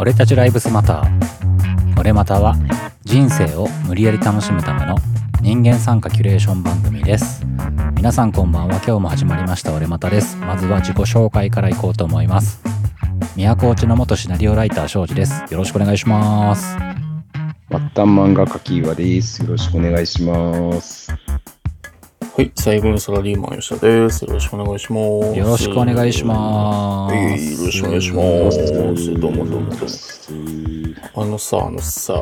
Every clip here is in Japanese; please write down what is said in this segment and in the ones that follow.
俺たちライブスマター。俺または人生を無理やり楽しむための人間参加キュレーション番組です。皆さんこんばんは。今日も始まりました。俺またです。まずは自己紹介からいこうと思います。宮古内の元シナリオライター庄司です。よろしくお願いします。末端漫画家キーワです。よろしくお願いします。はい、最後のサラリーマン吉田です。よろしくお願いします。よろしくお願いしますはいよろしくお願いします。どうもどうもどうも。あのさ、あのさ、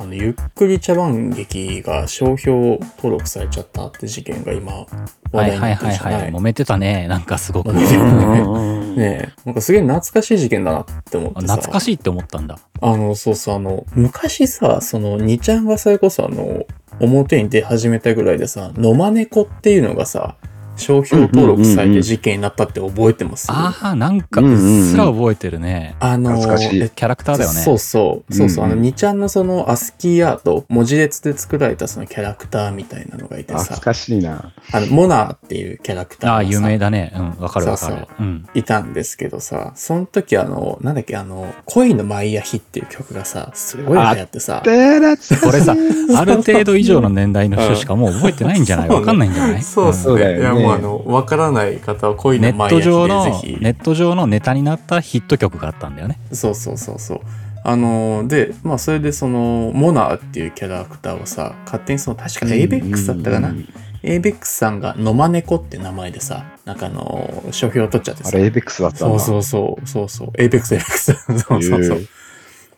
あの、ゆっくり茶番劇が商標登録されちゃったって事件が今、話はい題にはいはいなってるじゃない？はい揉めてたね。なんかすごく。揉めてたね。ねえ、なんかすげえ懐かしい事件だなって思ってさ。懐かしいって思ったんだ。あの、そうそう、あの、昔さ、その、2ちゃんがそれこそあの、表に出始めたぐらいでさ、野間猫っていうのがさ、商標登録されて事件になったって覚えてます、ああなんかうっすら覚えてるね、あのキャラクターだよね。そうそう、そうそう、うんう。んあの、2ちゃんのその、アスキーアート、文字列で作られたそのキャラクターみたいなのがいてさ、懐かしいな。あの、モナーっていうキャラクターがさ。ああ有名だね。うんわかるわかる。そう。うんいたんですけどさ、その時あの、なんだっけ、あの、恋のマイヤヒっていう曲がさ、すごい流行ってさ、これさある程度以上の年代の人しかもう覚えてないんじゃない？わかんないんじゃない？そうっすね。そうだよね。いや、もうあの、わからない方は恋ネッのマイヤヒト上のでぜひ。ネット上のネタになったヒット曲があったんだよねそうそうそうそう。あのーで、まあ、それでその、モナーっていうキャラクターをさ、勝手にその、確か ABEX だったかな？ABEX さんが野間猫って名前でさ、なんかあのー商標を取っちゃってさ。あれ、エイベックスだったんだ。そうそうそう、そうそう。ABEX、ABEX。そうそうそう。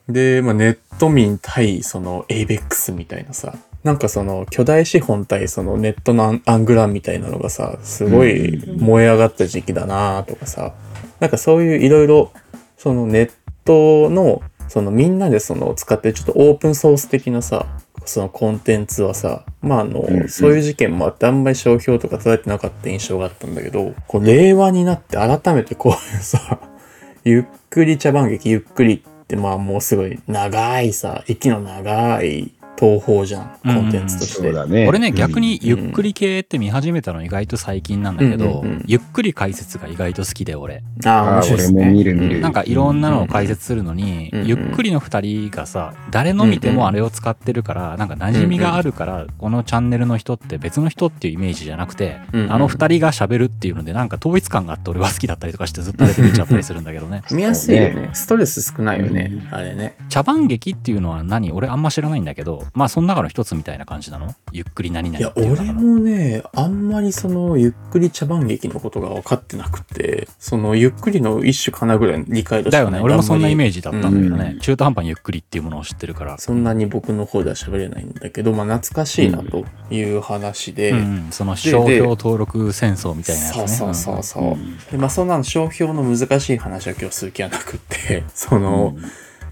で、まあ、ネット民対その ABEX みたいなさ、なんかその巨大資本対そのネットのアングランみたいなのがさ、すごい燃え上がった時期だなとかさ、なんかそういういろいろ、そのネットの、そのみんなでその使ってるちょっとオープンソース的なさ、そのコンテンツはさ、まああの、そういう事件もあってあんまり商標とか取られてなかった印象があったんだけど、こう令和になって改めてこういうさ、ゆっくり茶番劇、ゆっくりってまあもうすごい長いさ、息の長い東宝じゃん、コンテンツとして。そうだね。俺ね逆にうんゆっくり系って見始めたの意外と最近なんだけど、うんうんうん。ゆっくり解説が意外と好きで俺。ああ、面白いですね。俺も見る見る。なんかいろんなのを解説するのに、うんうんゆっくりの2人がさ誰の見てもあれを使ってるから、なんか馴染みがあるから、このチャンネルの人って別の人っていうイメージじゃなくて、うんうん。あの2人が喋るっていうのでなんか統一感があって俺は好きだったりとかしてずっとあれで見ちゃったりするんだけどね。見やすいよね。ストレス少ないよね、うん。あれね。茶番劇っていうのは何？俺あんま知らないんだけどまあその中の一つみたいな感じなの？ゆっくり何々いや、っていう中の俺もね、あんまりその、ゆっくり茶番劇のことが分かってなくて、その、ゆっくりの一種かなぐらいの理解度しかない。だよね。俺もそんなイメーージだったんだけどね、うん。中途半端にゆっくりっていうものを知ってるから。そんなに僕の方では喋れないんだけど、まあ、懐かしいなという話で、うんうん。その商標登録戦争みたいなやつね。そうそうそう。そう。うん。で、まあ、そんなの商標の難しい話は今日する気はなくって、その、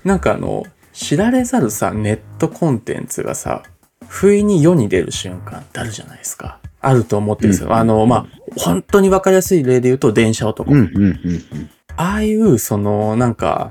なんかあの、知られざるさ、ネットコンテンツがさ、不意に世に出る瞬間ってあるじゃないですか。あると思ってるんですよ。うんあの、まあ、本当にわかりやすい例で言うと、電車男。うんうんうんうん。ああいう、その、なんか、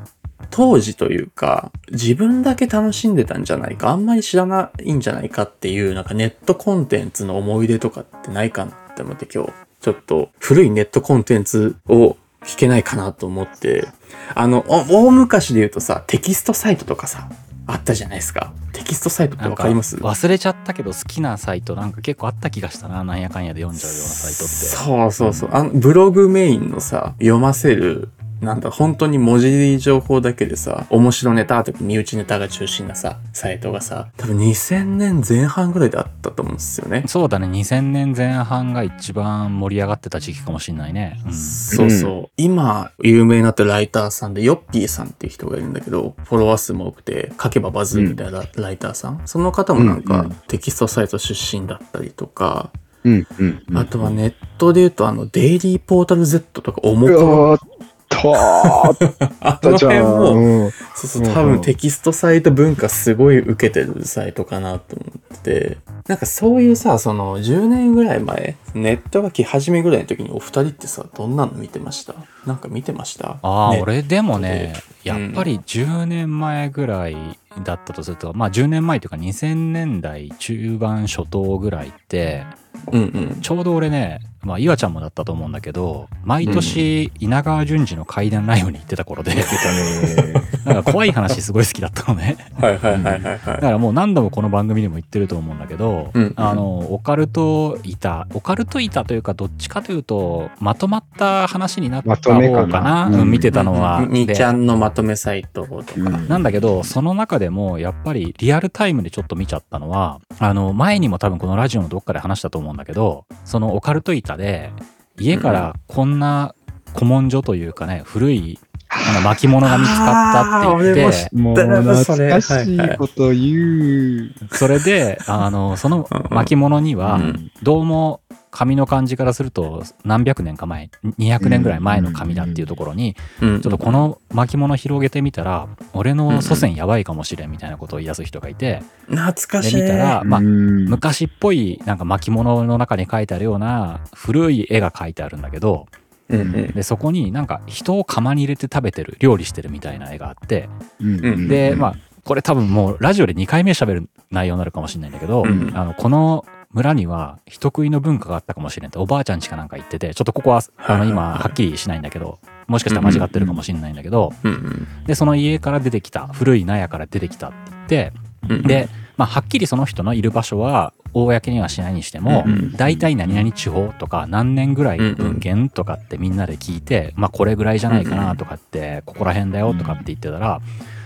当時というか、自分だけ楽しんでたんじゃないか、あんまり知らないんじゃないかっていう、なんかネットコンテンツの思い出とかってないかなって思って今日、ちょっと古いネットコンテンツを聞けないかなと思って、あの、お大昔で言うとさ、テキストサイトとかさ、あったじゃないですか。テキストサイトってわかります？忘れちゃったけど好きなサイトなんか結構あった気がしたななんやかんやで読んじゃうようなサイトってそうそうそう。あの、ブログメインのさ、読ませる、なんだ、本当に文字情報だけでさ、面白ネタとか身内ネタが中心なさ、サイトがさ、多分2000年前半ぐらいであったと思うんですよね。そうだね2000年前半が一番盛り上がってた時期かもしんないね、うんそうそう。今、有名になったライターさんで、ヨッピーさんっていう人がいるんだけど、フォロワー数も多くて、書けばバズるみたいなライターさん。その方もなんかうんうん、テキストサイト出身だったりとか、うんうんうん。あとはネットで言うと、あの、デイリーポータル Z とか、おもうこわーっとーあのじゃ辺も、うん。そうそう、うんうん。多分テキストサイト文化すごい受けてるサイトかなと思って。て、なんかそういうさ、その10年ぐらい前、ネットが来始めぐらいの時にお二人ってさ、どんなの見てました？なんか見てました？ああ、ね俺でもねうん。やっぱり10年前ぐらいだったとすると、まあ10年前というか2000年代中盤初頭ぐらいってうんうん。ちょうど俺ね、まあ、岩ちゃんもだったと思うんだけど、毎年、稲川淳二の怪談ライブに行ってた頃で、出たね。なんか怖い話すごい好きだったのね。はいはいはいはいだはからもう何度もこの番組でも言ってると思うんだけど、うんあの、オカルト板、オカルト板というか、どっちかというと、まとまった話になった方かな、うんうん見てい。たのは。にでちゃんのまとめサイトとか。うんなんだけど、その中でも、やっぱりリアルタイムでちょっと見ちゃったのは、あの、前にも多分このラジオのどっかで話したと思うんだけど、そのオカルト板で、家からこんな古文書というかね、古いあの巻物が見つかったって言って、もう懐かしいこと言う。それで、あの、その巻物にはう、ん。どうも紙の感じからすると何百年か前、200年ぐらい前の紙だっていうところに、うん。ちょっとこの巻物広げてみたら、俺の祖先やばいかもしれんみたいなことを言い出す人がいて、懐かしい。で見たら、まあ、うん。昔っぽいなんか巻物の中に書いてあるような古い絵が書いてあるんだけど、で、そこになんか人を釜に入れて食べてる、料理してるみたいな絵があって、うん。で、まあ、これ多分もうラジオで2回目喋る内容になるかもしれないんだけど、うん。あの、この村には人食いの文化があったかもしれんっておばあちゃんちかなんか言ってて、ちょっとここは、あの、今はっきりしないんだけど、もしかしたら間違ってるかもしれないんだけど、うんうん。で、その家から出てきた、古い納屋から出てきたって言って、うんで、まあ、はっきりその人のいる場所は公にはしないにしてもうんうん、大体何々地方とか何年ぐらいの文献とかってみんなで聞いて、まあこれぐらいじゃないかなとかって、ここら辺だよとかって言ってたら、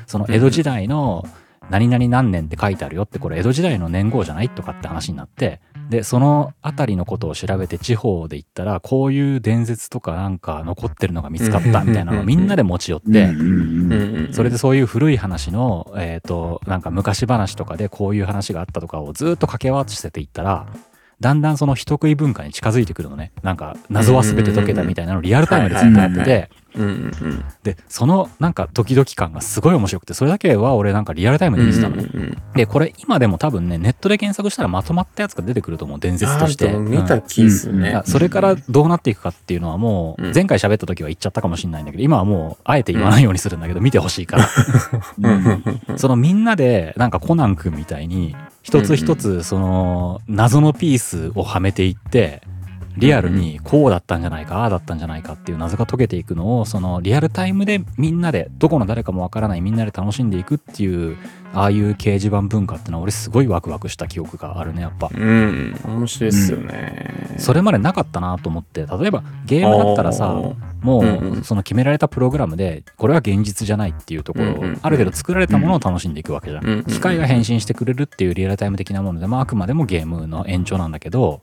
その江戸時代の何々何年って書いてあるよってこれ江戸時代の年号じゃないとかって話になってでその辺りのことを調べて地方で言ったらこういう伝説とかなんか残ってるのが見つかったみたいなのをみんなで持ち寄って、それでそういう古い話の、えっ、と、なんか昔話とかでこういう話があったとかをずっと掛け合わせていったら、だんだんその人食い文化に近づいてくるのね。なんか謎は全て解けたみたいなのをリアルタイムでずっとやってて、うんうんで、そのなんかドキドキ感がすごい面白くて、それだけは俺なんかリアルタイムで見てたので、これ今でも多分ね、ネットで検索したらまとまったやつが出てくると思う、伝説として。見うんた気するね。いや。それからどうなっていくかっていうのはもううん。前回喋った時は言っちゃったかもしれないんだけど今はもうあえて言わないようにするんだけど見てほしいから。うん。そのみんなでなんかコナン君みたいに一つ一つその謎のピースをはめていってリアルにこうだったんじゃないかああだったんじゃないかっていう謎が解けていくのをそのリアルタイムでみんなでどこの誰かもわからないみんなで楽しんでいくっていうああいう掲示板文化ってのは俺すごいワクワクした記憶があるねやっぱ。うん。面白いっすよね。それまでなかったなと思って例えばゲームだったらさもうんうんうその決められたプログラムでこれは現実じゃないっていうところうんうんある程度作られたものを楽しんでいくわけじゃうんうんん機械が変身してくれるっていうリアルタイム的なものでまああくまでもゲームの延長なんだけど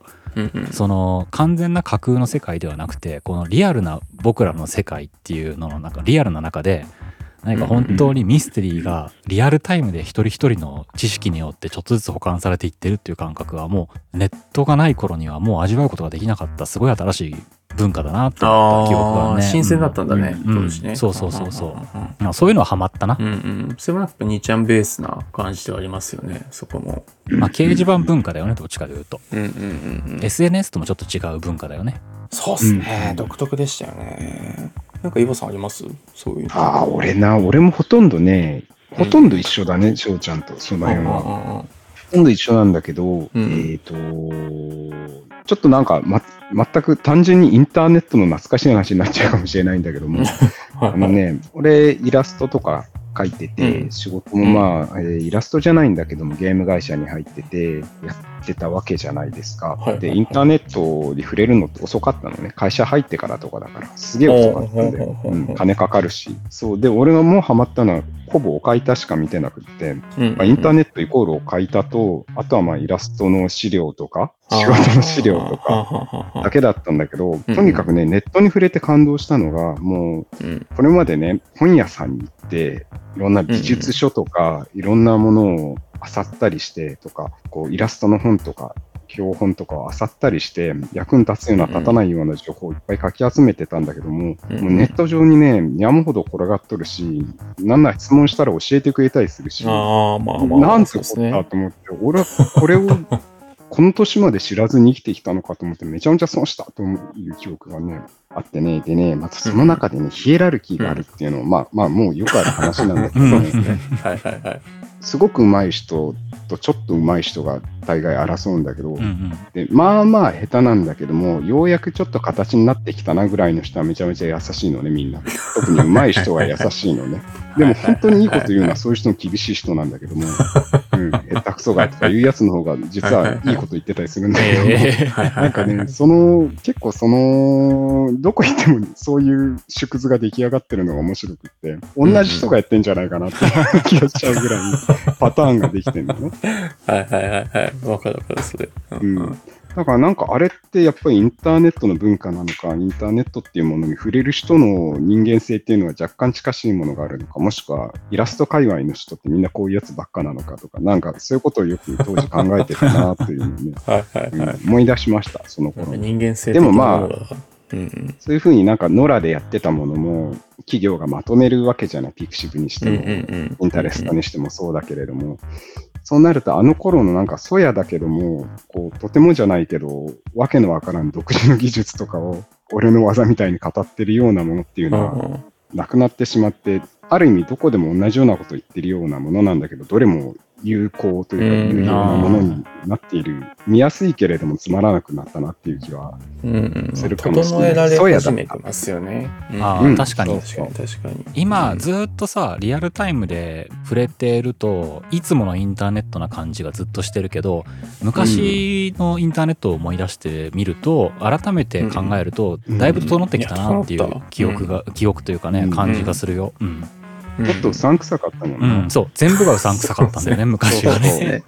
その完全な架空の世界ではなくてこのリアルな僕らの世界っていうののなんかリアルな中で何か本当にミステリーがリアルタイムで一人一人の知識によってちょっとずつ保管されていってるっていう感覚はもうネットがない頃にはもう味わうことができなかった。すごい新しい文化だなって思った記憶がね新鮮だったんだね、うん当時ね。そうそうそうそうんんん。まあそういう。のはハマったな、うんうん。それもやっぱ2ちゃんベースな感じではありますよね、そこも。まあ掲示板文化だよねどっちかというと、うんうんうん。うん。SNS ともちょっと違う文化だよね。そうっすね、独特でしたよね。なんかイボさんあります？そういうの。ああ、俺な、俺もほとんどね、ほとんど一緒だね、翔ちゃんと、その辺は。ほとんど一緒なんだけど、えっ、と、ちょっとなんか、ま、全く単純にインターネットの懐かしい話になっちゃうかもしれないんだけども、あのね、俺、イラストとか描いてて、うん。仕事もまあ、えーイラストじゃないんだけども、ゲーム会社に入ってて、やってたわけじゃないですか。はいで、インターネットに触れるのって遅かったのね。会社入ってからとかだから、すげえ遅かったんだよ。ほうん、金かかるし。そう。で、俺がもうハマったのは、ほぼお買いたしか見てなくって、うんまあ、インターネットイコールお買いたと、あとはまあイラストの資料とか、仕事の資料とか、かだけだったんだけど、うんとにかくね、ネットに触れて感動したのが、もう、うんこれまでね、本屋さんに行って、いろんな美術書とか、いろんなものを漁ったりしてとか、こう、イラストの本とか、標本とかを漁ったりして、役に立つような立たないような情報をいっぱいかき集めてたんだけども、うんもうネット上にね、山ほど転がっとるし、なんなら質問したら教えてくれたりするし、ああ、まあまあ、なんてこそうですね。とだと思って、俺はこれを、この年まで知らずに生きてきたのかと思って、めちゃめちゃ損したという記憶がね、あってね、でね、またその中でね、ヒエラルキーがあるっていうのは、まあ、まあ、もうよくある話なんだけどうん。ね。すごく上手い人とちょっと上手い人が大概争うんだけど、うんうん。でまあまあ下手なんだけども、ようやくちょっと形になってきたなぐらいの人はめちゃめちゃ優しいのね、みんな。特に上手い人が優しいのね。でも本当にいいこと言うのはそういう人の厳しい人なんだけども、うん、下手くそがとかいうやつの方が実はいいこと言ってたりするんだけどなんかね、その、結構その、どこ行ってもそういう縮図が出来上がってるのが面白くって、同じ人がやってんじゃないかなって気がしちゃうぐらいパターンができてるのね。はいはいはいはい。わかるわかる、それ。うんうんだからなんかあれってやっぱりインターネットの文化なのか、インターネットっていうものに触れる人の人間性っていうのは若干近しいものがあるのか、もしくはイラスト界隈の人ってみんなこういうやつばっかなのかとか、なんかそういうことをよく当時考えてたなっていうのをね、はいはいうんはい。思い出しました、その頃。人間性でもまあうんうん。そういうふうになんか野良でやってたものも企業がまとめるわけじゃない、ピクシブにしても。インタレストにしてもそうだけれども、そうなるとあの頃のなんかそやだけども、こうとてもじゃないけど、わけのわからん独自の技術とかを俺の技みたいに語ってるようなものっていうのはなくなってしまって、ある意味どこでも同じようなことを言ってるようなものなんだけど、どれも有効というかうん。有用なものになっている、見やすいけれどもつまらなくなったなっていう気は、うん。うん。するかもしれない。整えられそうやだ。始めてますよね。うんああ、うん。確かに。確かに確かに。今ずっとさリアルタイムで触れてるといつものインターネットな感じがずっとしてるけど昔のインターネットを思い出してみると改めて考えるとうん。だいぶ整ってきたなっていいう記憶が記憶というかねうん。感じがするよ。うんうんちょっとうさんくさかったもんうね。んそう全部がうさんくさかったんだよね昔は そうそうね。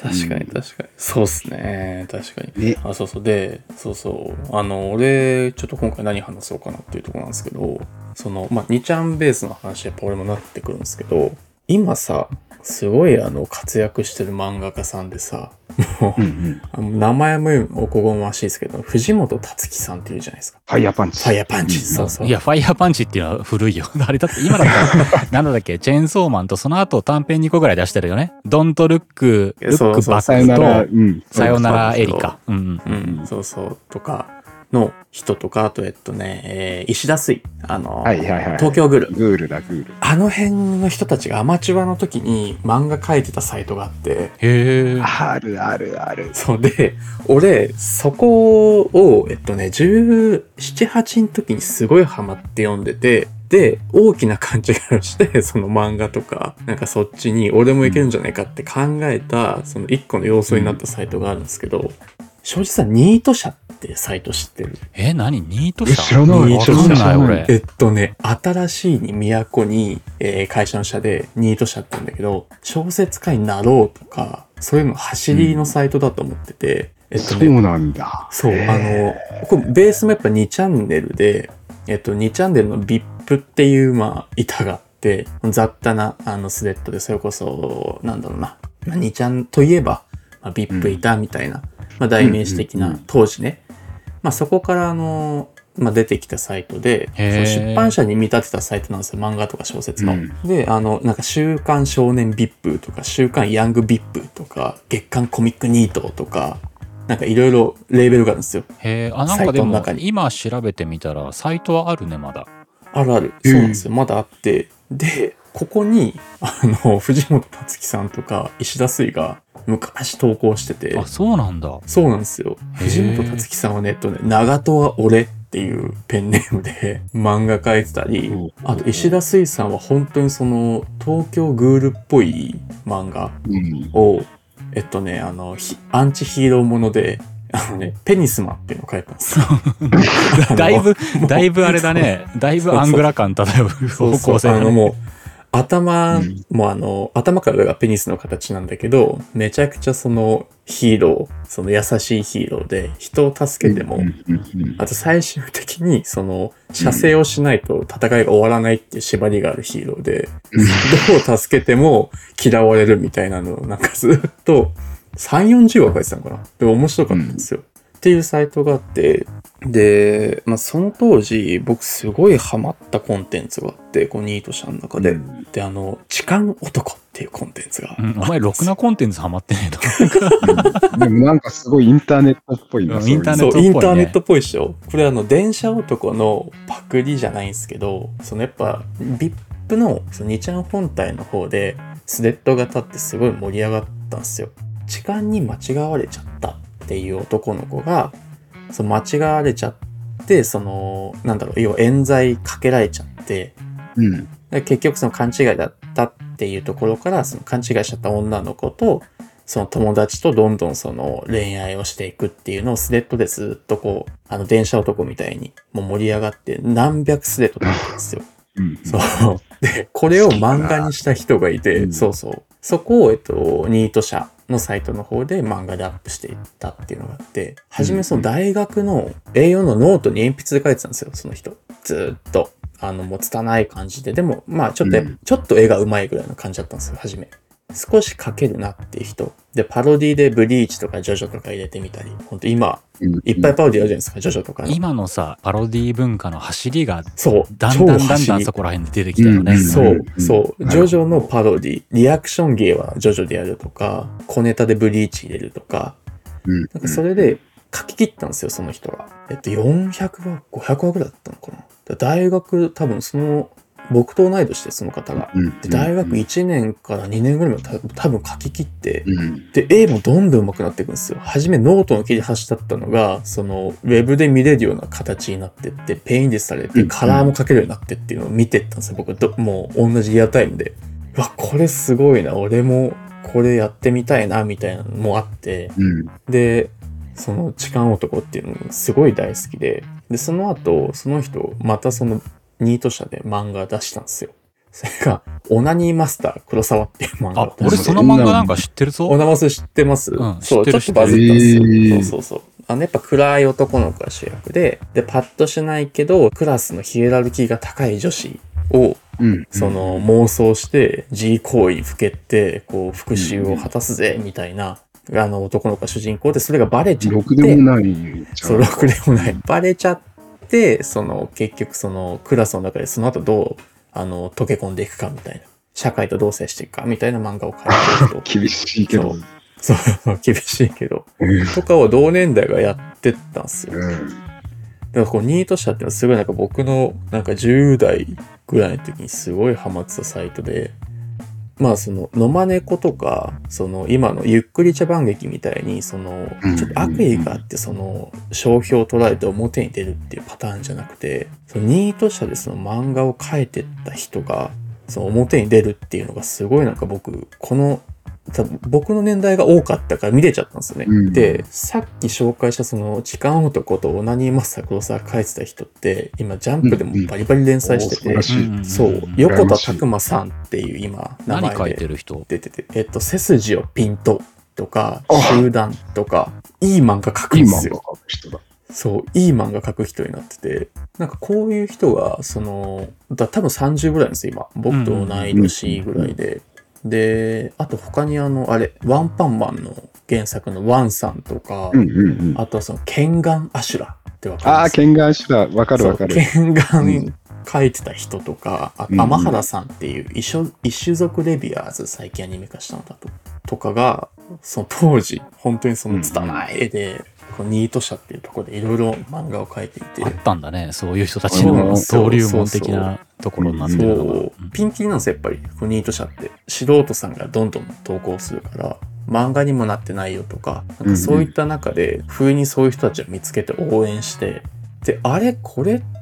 確かに確かに。そうっすね。確かに。ねあ、そうそう。で、そうそう。あの、俺、ちょっと今回何話そうかなっていうところなんですけど、その、まあ、2ちゃんベースの話、やっぱ俺もなってくるんですけど、今さ、すごいあの、活躍してる漫画家さんでさ、もう、うんうん名前もおこがましいですけど、藤本達樹さんっていうじゃないですか。ファイヤーパンチ。ファイヤーパンチ。うんそうそう。いや、ファイヤーパンチっていうのは古いよ。あれだって、今だったら、なんだっけ、チェーンソーマンとその後短編2個ぐらい出してるよね。ドントルック、ルックバさックよなら、と、うん。さよならエリカ。うんうん。うん、そうそう。とかの人とか、あと、えっとね、えー石田水。あの、はいはいはい。東京グール。グールだ、グール。あの辺の人たちがアマチュアの時に漫画描いてたサイトがあって、へえ。あるあるある。そうで、俺、そこを、えっとね、17、8の時にすごいハマって読んでて、で、大きな勘違いをして、その漫画とか、なんかそっちに俺もいけるんじゃないかって考えた、その一個の要素になったサイトがあるんですけど、正直さ、ニート社ってサイト知ってる？え、何？ニート社？知らない。わかんない、知らない俺。えっとね、新しいに都に、えー会社の社でニート社って言うんだけど、小説家になろうとか、そういうの走りのサイトだと思ってて、えっとね、そうなんだ。そう、あの、これベースもやっぱ2チャンネルで、えっと、2チャンネルの VIP っていう、まあ、板があって、雑多な、あの、スレッドで、それこそ、なんだろうな、まあ、2チャンといえば、まあ、VIP 板みたいな、まあ、代名詞的な当時ね、まあ、そこから、あの、まあ、出てきたサイトで、出版社に見立てたサイトなんですよ。漫画とか小説の。うんで、あの、なんか、週刊少年 VIP とか、週刊ヤング VIP とか、月刊コミックニートとか、なんかいろいろレーベルがあるんですよ。へえ、あ、なんサかでもイトの中、に今調べてみたら、サイトはあるね、まだ。あるある。そうなんですよ。まだあって。で、ここに、あの、藤本達樹さんとか石田水が昔投稿しててあ、、そうなんだ。そうなんですよ。藤本達樹さんはね、えっとね、長門は俺っていうペンネームで 漫画描いてたりお、あと石田水さんは本当にその東京グールっぽい漫画うん。を、えっとね、あの、ひアンチヒーローもので、あのね、ペニスマンっていうのを書いたんですよ。だいぶだいぶあれだね。だいぶアングラ感漂うそう方向性だね。あのもう、頭うん。もあの、頭から上がペニスの形なんだけど、めちゃくちゃそのヒーロー、その優しいヒーローで、人を助けても、うんうんうんあと最終的にその、射精をしないと戦いが終わらないっていう縛りがあるヒーローで、どう助けても嫌われるみたいなのをなんかずっと3、40話書いてたのかな？で、面白かったんですよ。っていうサイトがあって、で、まあ、その当時、僕すごいハマったコンテンツがあって、こうニート社の中で。うんで、あの、痴漢男っていうコンテンツが。うんお前、ろくなコンテンツハマってねえと。でもなんかすごいインターネットっぽいな。うんインターネットっぽいねインターネットっぽいでしょこれあの、電車男のパクリじゃないんですけど、そのやっぱ、VIP の、その2ちゃん本体の方で、スレッドが立ってすごい盛り上がったんですよ。痴漢に間違われちゃったっていう男の子が、その間違われちゃって、その、なんだろう、要は冤罪かけられちゃって、うん。で結局その勘違いだったっていうところから、その勘違いしちゃった女の子と、その友達とどんどんその恋愛をしていくっていうのをスレッドでずっとこう、あの電車男みたいにもう盛り上がって何百スレッドだったんですよ。うん。そう。で、これを漫画にした人がいて、うんそうそう。そこを、えっと、新都社のサイトの方で漫画でアップしていったっていうのがあって、はじめその大学の A4 のノートに鉛筆で書いてたんですよ、その人。ずーっと。あの、もう拙い感じで。でも、まあ、ちょっとうんちょっと絵が上手いぐらいの感じだったんですよ、はじめ。少し描けるなっていう人。で、パロディでブリーチとかジョジョとか入れてみたり。ほんと今、うんいっぱいパロディあるじゃないですか、ジョジョとかの。今のさパロディ文化の走りがそう。だんだんだんだんそこら辺で出てきたよね、うんそううん、そう。うんジョジョのパロディ、リアクション芸はジョジョでやるとか、小ネタでブリーチ入れるとか、うん。なんかそれで書き切ったんですよ、その人が。えっと、400話、500話ぐらいだったのかな。で大学、多分その、僕と同い年で、その方が。うん。で、大学1年から2年ぐらいまで多分書き切って、うん。で、絵もどんどん上手くなっていくんですよ。はじめノートの切り端だったのが、その、ウェブで見れるような形になってって、ペイントでされて、うんカラーも描けるようになってっていうのを見てったんですよ。僕ど、もう同じリアルタイムで。うわ、これすごいな。俺もこれやってみたいな、みたいなのもあって。うん。で、その痴漢男っていうのがすごい大好きで、で、その後、その人、またそのニート社で漫画出したんですよ。それが、オナニーマスター黒沢っていう漫画あ俺その漫画なんか知ってるぞオナマス知ってます、うんそう、ちょっとバズったんですよ。知ってるそうそうそう。あの、やっぱ暗い男の子が主役で、で、パッとしないけど、クラスのヒエラルキーが高い女子を、うん。その、妄想して、G 行為にふけって、こう、復讐を果たすぜ、みたいな、あの、男の子が主人公で、それがバレちゃって。ろくでもない。そう、ろくでもない。バレちゃって、その、結局その、クラスの中でその後どう、あの、溶け込んでいくかみたいな。社会とどう接していくかみたいな漫画を描いてる人。厳しいけど。そうそう、厳しいけど。うん。とかを同年代がやってったんですよ。うん。だからこう、ニート社っていうのはすごいなんか僕のなんか10代ぐらいの時にすごいハマってたサイトで、まあその、野間猫とか、その今のゆっくり茶番劇みたいに、そのうん、ちょっと悪意があって、その、商標を捉えて表に出るっていうパターンじゃなくて、そのニート社でその漫画を描いてった人が、その表に出るっていうのがすごいなんか僕、この、多分僕の年代が多かったから見れちゃったんですよね。うんで、さっき紹介したその、痴漢男とオナニーマスター黒沢書いてた人って、今ジャンプでもバリバリ連載してて、うんうんそう、横田拓馬さんっていう今、名前でてる人？出てて、えっと、背筋をピンととかあ、集団とか、いい漫画描くんですよ。そう、いい漫画描く人になってて、なんかこういう人が、その、だ多分30ぐらいなんですよ、今。僕と同い年ぐらいで。で、あと他にあの、あれ、ワンパンマンの原作のワンさんとか、うんうんうん。あとはその、ケンガンアシュラってわかりああ、ケンガンシュラー、わかるわかる。ケンガうン書いてた人とか、あうんうん天原さんっていう一種一種族レビアーズ最近アニメ化したのだと。とかが、その当時、本当にその拙い絵で、このニート社っていうところでいろいろ漫画を描いていて。あ、ったんだねそういう人たちうん。の登竜門的なところになってるのが。そう、ピンキリなんですよ、やっぱり。ニート社って。素人さんがどんどん投稿するから、漫画にもなってないよとか、なんかそういった中で、不意にそういう人たちを見つけて応援して、で、あれ？これ？って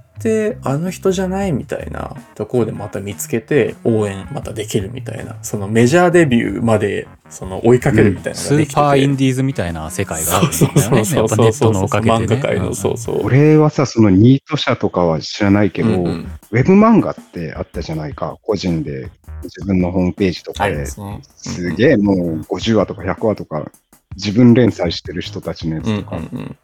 あの人じゃないみたいなところでまた見つけて応援またできるみたいな、そのメジャーデビューまでその追いかけるみたいなのスができてて、ーパーインディーズみたいな世界があるんだそうよねそうそう。やっぱネットのおかげで、ね、漫画界の、そう。そう。俺はさ、そのニート社とかは知らないけど、うんうん。ウェブ漫画ってあったじゃないか。個人で。自分のホームページとかで、ますね。すげえもう50話とか100話とか自分連載してる人たちのやうんうんつとか、うん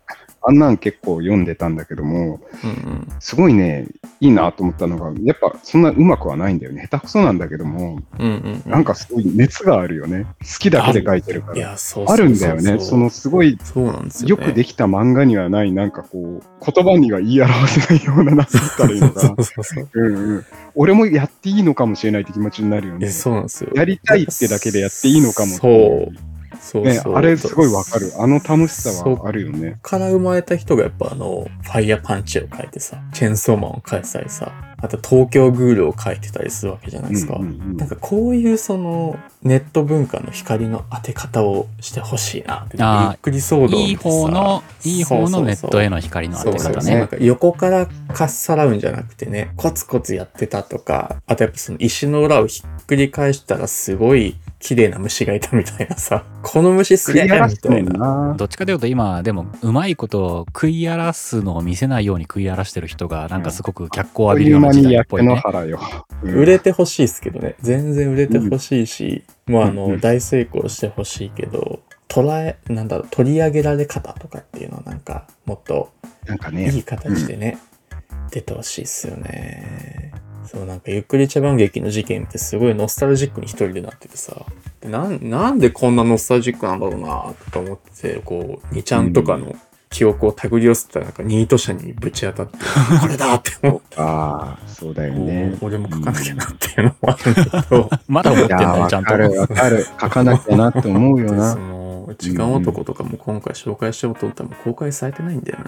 あんなん結構読んでたんだけども、うんうんすごいね、いいなと思ったのが、やっぱそんなうまくはないんだよね。下手くそなんだけども、うんうんなんかすごい熱があるよね。好きだけで書いてるから。いや、そうそうそうそうあるんだよね。そのすごいそうなんですよ、ね。よくできた漫画にはない、なんかこう、言葉には言い表せないような、なんて言ったらいいのかそな。俺もやっていいのかもしれないって気持ちになるよね。そうなんですよ。やりたいってだけでやっていいのかもそいうそうね、そう。あれすごいわかる。あの楽しさはあるよね。から生まれた人がやっぱあの、ファイヤーパンチを書いてさ、チェーンソーマンを書いてたりさ、あと東京グールを書いてたりするわけじゃないですか。うんうんうんなんかこういうそのネット文化の光の当て方をしてほしいなって。ゆあーっくり騒動いい方のいい方のネットへの光の当て方ねか横からかっさらうんじゃなくてね、コツコツやってたとか、あとやっぱその石の裏をひっくり返したらすごい綺麗な虫がいたみたいなさ、この虫すげえみたいな。な。どっちかというと今でもうまいこと食い荒らすのを見せないように食い荒らしてる人がなんかすごく脚光を浴びるような時代っぽいね。うん売れてほしいですけどね。全然売れてほしいし、もうあの、うんうん大成功してほしいけど、捉え、なんだろう、取り上げられ方とかっていうのはなんか、もっとなんかねいい、形でね、出てほしいっすよね。そう、なんか、ゆっくり茶番劇の事件ってすごいノスタルジックに一人でなっててさ、でなんなんでこんなノスタルジックなんだろうなとか思ってて、こう、2ちゃんとかの記憶を手繰り寄せたら、なんかニート車にぶち当たって、これだって思って、ああ、そうだよね。俺も書かなきゃなっていうのもあるんだけど、まだ思ってんいちゃんとわか。るわかる。書かなきゃなって思うよそな。の、時間男とかも今回紹介しようと思ったらもう公開されてないんだよね。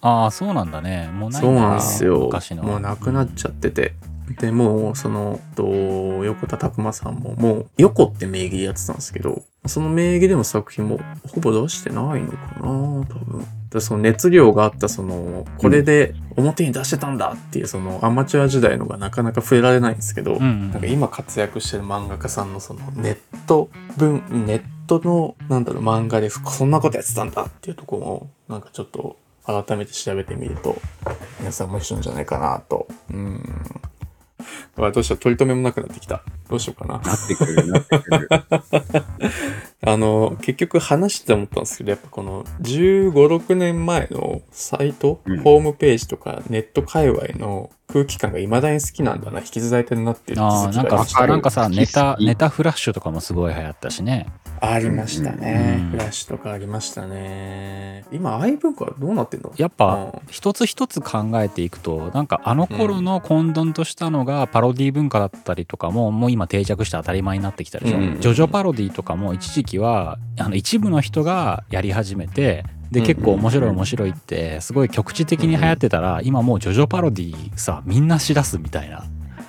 ああそうなんだね。もうないそうなんですよ。もうなくなっちゃってて。で、もう、その、と横田拓馬さんも、もう、横って名義でやってたんですけど、その名義での作品もほぼ出してないのかな多分。でその熱量があった、その、これで表に出してたんだっていう、その、アマチュア時代のがなかなか触れられないんですけど、うんうんなんか今活躍してる漫画家さんのその、ネット文、ネットの、なんだろう、漫画でそんなことやってたんだっていうところを、なんかちょっと、改めて調べてみると、皆さん面白いんじゃないかなと。うん。うわどうしよう、取り留めもなくなってきた。どうしようかな。なってくる、なってくる。あの、結局話して思ったんですけど、やっぱこの15、6年前のサイト、うんホームページとかネット界隈の空気感が未だに好きなんだな、引き伝えてるなっていうああなんかなんかさネタネタフラッシュとかもすごい流行ったしね。ありましたね、うん。フラッシュとかありましたね。今、ああいう文化はどうなってんの？やっぱ一つ一つ考えていくとなんかあの頃の混沌としたのがパロディ文化だったりとかももう今定着して当たり前になってきたでしょ。うん。ジョジョパロディとかも一時期はあの一部の人がやり始めてでうん結構面白い面白いってすごい局地的に流行ってたら今もうジョジョパロディさみんなしだすみたいな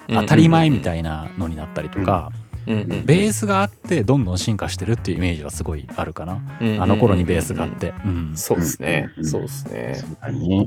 当たり前みたいなのになったりとかベースがあってどんどん進化してるっていうイメージはすごいあるかな。うんあの頃にベースがあって。うん。そうですね、うんそうですね。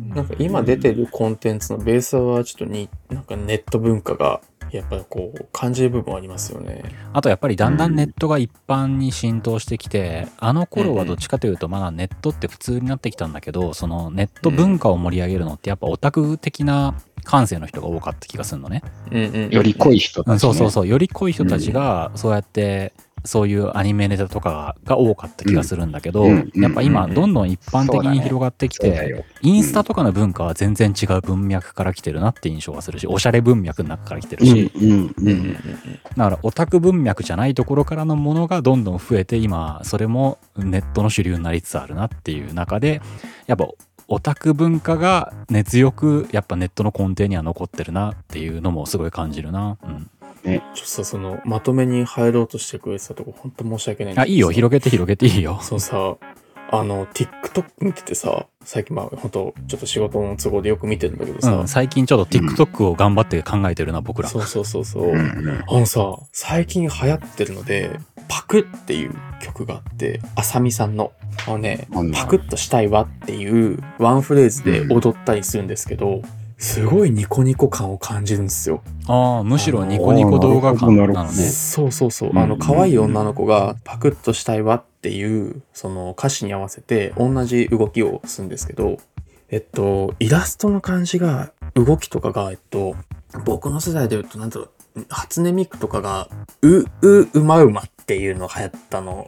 なんか今出てるコンテンツのベースはちょっとに、なんかネット文化がやっぱりこう感じる部分ありますよね。あとやっぱりだんだんネットが一般に浸透してきて、あの頃はどっちかというとまだネットって普通になってきたんだけどそのネット文化を盛り上げるのってやっぱオタク的な感性の人が多かった気がするのね。うんうんうんより濃い人うん、たち、ね。そうそうそうより濃い人たちがそうやってそういうアニメネタとかが多かった気がするんだけど、うんやっぱ今うんどんどん一般的に広がってきて。インスタとかの文化は全然違う文脈から来てるなって印象がするしおしゃれ文脈の中から来てるうんし。だからオタク文脈じゃないところからのものがどんどん増えて今それもネットの主流になりつつあるなっていう中でやっぱオタク文化が根強くやっぱネットの根底には残ってるなっていうのもすごい感じるな。うん、ちょっとさ、その、まとめに入ろうとしてくれてたとこ、本当申し訳ないんだあいいよ。けどさ広げて広げていいよ。そうさ、あの、TikTok 見ててさ、最近まあ、本当ちょっと仕事の都合でよく見てるんだけどさ、うん、最近ちょっと TikTok を頑張って考えてるな僕ら。そうそうそうそう。あのさ、最近流行ってるので、パクっていう曲があって、あさみさんの、あのねパクッとしたいわっていうワンフレーズで踊ったりするんですけど、すごいニコニコ感を感じるんですよ。ああむしろニコニコ動画感なのね。そうそうそう。うんあの、可愛い女の子がパクッとしたいわっていう、その歌詞に合わせて同じ動きをするんですけど、えっと、イラストの感じが、動きとかが、えっと、僕の世代で言うと、なんだろう、初音ミクとかが、う、う、うまうまっていうのが流行ったの、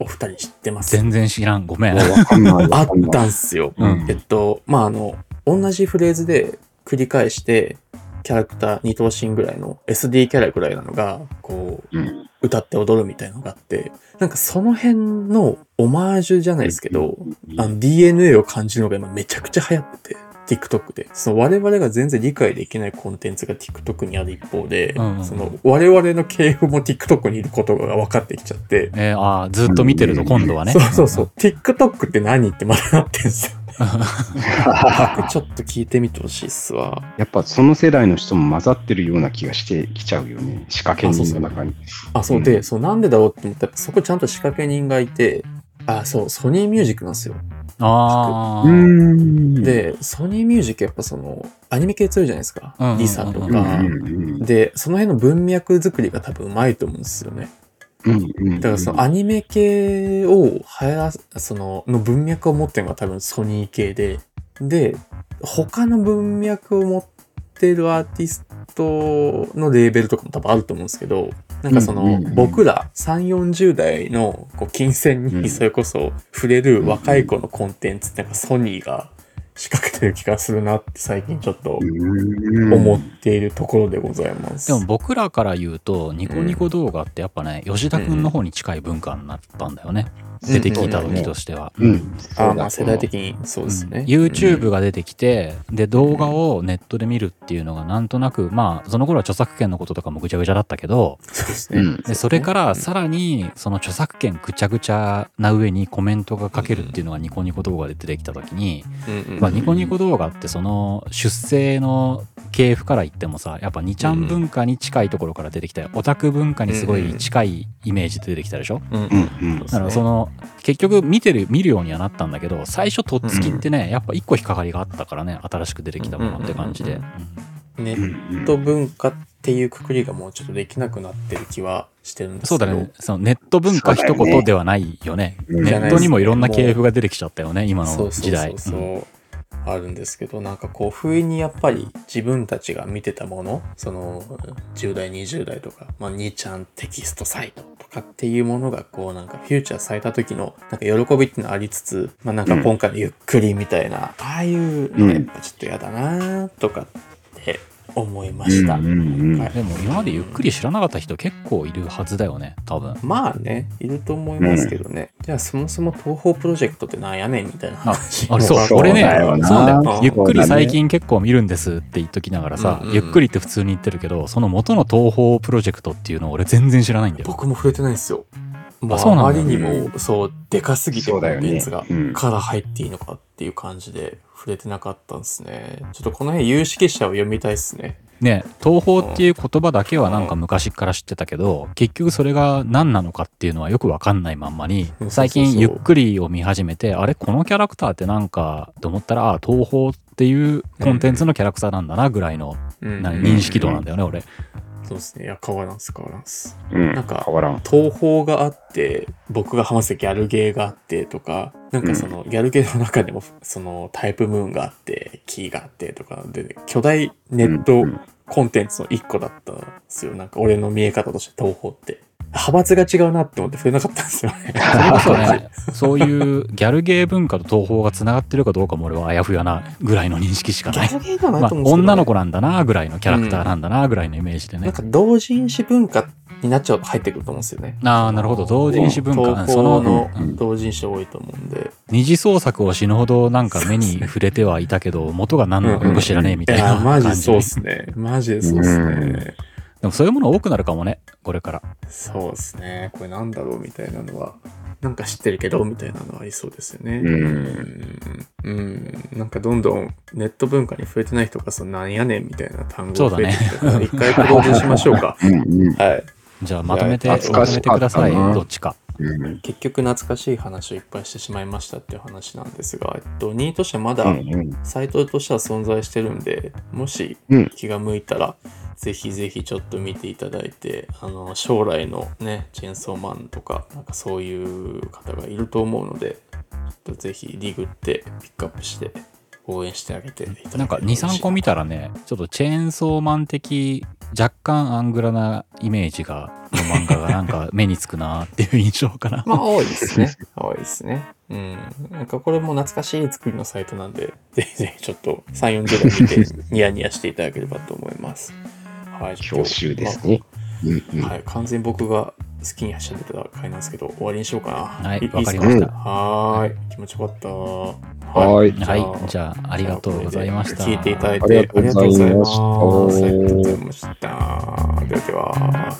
お二人知ってます？全然知らんごめん。あったんすよ。うんえっと、まあ、あの、同じフレーズで繰り返して、キャラクター2頭身ぐらいの SD キャラぐらいなのが、こう、うん歌って踊るみたいなのがあって、なんかその辺のオマージュじゃないですけど、あの DNA を感じるのが今めちゃくちゃ流行ってて、TikTok で。その我々が全然理解できないコンテンツが TikTok にある一方で、その我々の系譜も TikTok にいることが分かってきちゃって、えーああ、ずっと見てると今度はね。そうそうそう。TikTok って何ってまだなってんすよ。ちょっと聞いてみてほしいっすわ。やっぱその世代の人も混ざってるような気がしてきちゃうよね。仕掛け人の中に。あ、そうで、そうなんでだろうって思ったら、そこちゃんと仕掛け人がいて、あ、そう、ソニーミュージックなんですよ。ああ。ん、で、ソニーミュージックやっぱその、アニメ系強いじゃないですかうんうんうんう。んリサとうんか。うんで、その辺の文脈作りが多分うまいと思うんですよね。うんうん、だからそのアニメ系を流行その、の文脈を持ってるのが多分ソニー系で、で、他の文脈を持ってるアーティストのレーベルとかも多分あると思うんですけど、なんかその、僕ら3、40代のこう金銭うん。にそれこそ触れる若い子のコンテンツってなんかソニーが仕掛けてる気がするなって最近ちょっとうん思っているところでございます。でも僕らから言うと、ニコニコ動画ってやっぱね、吉田くんの方に近い文化になったんだよね。うん出てきた時としては。うん。あーまあ世代的にそうですね。うん YouTube が出てきて、で動画をネットで見るっていうのがなんとなくまあその頃は著作権のこととかもぐちゃぐちゃだったけどそうですね。うん。でそれからさらにその著作権ぐちゃぐちゃな上にコメントが書けるっていうのがニコニコ動画で出てきた時に、まあ、ニコニコ動画ってその出生の系譜から言ってもさやっぱ2ちゃん文化に近いところから出てきたよ。オタク文化にすごい近いイメージで出てきたでしょ、うんだからその結局見てる見るようにはなったんだけど最初とっつきってね、やっぱ一個引っかかりがあったからね新しく出てきたものって感じで、ネうん。ット文化っていうくくりがもうちょっとできなくなってる気はしてるんですけど。そうだね。そのネット文化一言ではないよね。うんネットにもいろんな系譜が出てきちゃったよね今の時代。そうそうそうそうあるんですけど、なんかこう、不意にやっぱり自分たちが見てたもの、その、10代、20代とか、まあ、2ちゃんテキストサイトとかっていうものが、こう、なんかフューチャーされた時の、なんか喜びっていうのありつつ、まあ、なんか今回のゆっくりみたいな、ああいうのやっぱちょっと嫌だなとかって思いました。うんうんうん。はいでも今までゆっくり知らなかった人結構いるはずだよね多分。まあね、いると思いますけどね。じゃあそもそも東宝プロジェクトってなんやねんみたいな話。あれそう。そう俺ねそうだよあゆっくり最近結構見るんですって言っときながらさ、うんうんゆっくりって普通に言ってるけどその元の東宝プロジェクトっていうのを俺全然知らないんだよ。僕も触れてないんですよ。もうああそうなんだまりにも、そう、でかすぎてコンそうだよね。テンツが、うん。から入っていいのかっていう感じで触れてなかったんですね。ちょっとこの辺有識者を読みたいですね。ね東宝っていう言葉だけはなんか昔から知ってたけど結局それが何なのかっていうのはよくわかんないまんまに最近ゆっくりを見始めてあれこのキャラクターってなんかと思ったらあ東宝っていうコンテンツのキャラクターなんだなぐらいのうん。な認識度なんだよね俺そうですね。いや、変わらんす、変わらんす。うんなんか変わらん。東宝があって、僕が話すギャルゲーがあってとか、なんかその、ギャルゲーの中でも、その、タイプムーンがあって、キーがあってとかで、巨大ネットうんコンテンツの一個だったんですよ。なんか俺の見え方として東宝って。派閥が違うなって思って触れなかったんですよね。それこそね そういうギャルゲー文化と東宝がつながってるかどうかも俺はあやふやなぐらいの認識しかギない女の子なんだなぐらいのキャラクターなんだなぐらいのイメージでね、なんか同人誌文化になっちゃうと入ってくると思うんですよね。ああなるほど同人誌文化東その宝のうん同人誌多いと思うんで。二次創作を死ぬほどなんか目に触れてはいたけど元が何なのかよく知らねえみたいなマジ感じそうっすね。マジでそうっすうんね。でもそういうもの多くなるかもねこれからそうですね。これなんだろうみたいなのは、なんか知ってるけどみたいなのはありそうですよね。うんうん。うん。なんかどんどんネット文化に触れてない人がそのなんやねんみたいな単語が増えてきたから、一回クローズしましょうか。うんうんはい。じゃあまとめてまとめてくださいどっちかうん結局懐かしい話をいっぱいしてしまいましたっていう話なんですが、えっと、2位としてはまだうんうんサイトとしては存在してるんで、もしうん気が向いたら、ぜひぜひちょっと見ていただいて、あの、将来のね、チェーンソーマンとか、なんかそういう方がいると思うので、ちょっとぜひリグってピックアップして応援してあげていただけなんか23個見たらねちょっとチェーンソーマン的若干アングラなイメージがの漫画がなんか目につくなっていう印象かな まあ多いですね。多いですね。うん。なんかこれも懐かしい作りのサイトなんで、ぜひぜひちょっと3、40代見てニヤニヤしていただければと思います。はい、教習ですね。はい、完全に僕が好きに走ってた回なんですけど、終わりにしようかな。はい、わかりました。はい、気持ちよかった。はい、はい、じゃあ、ありがとうございました。聞いていただいてありがとうございました。ありがとうございました。ではでは。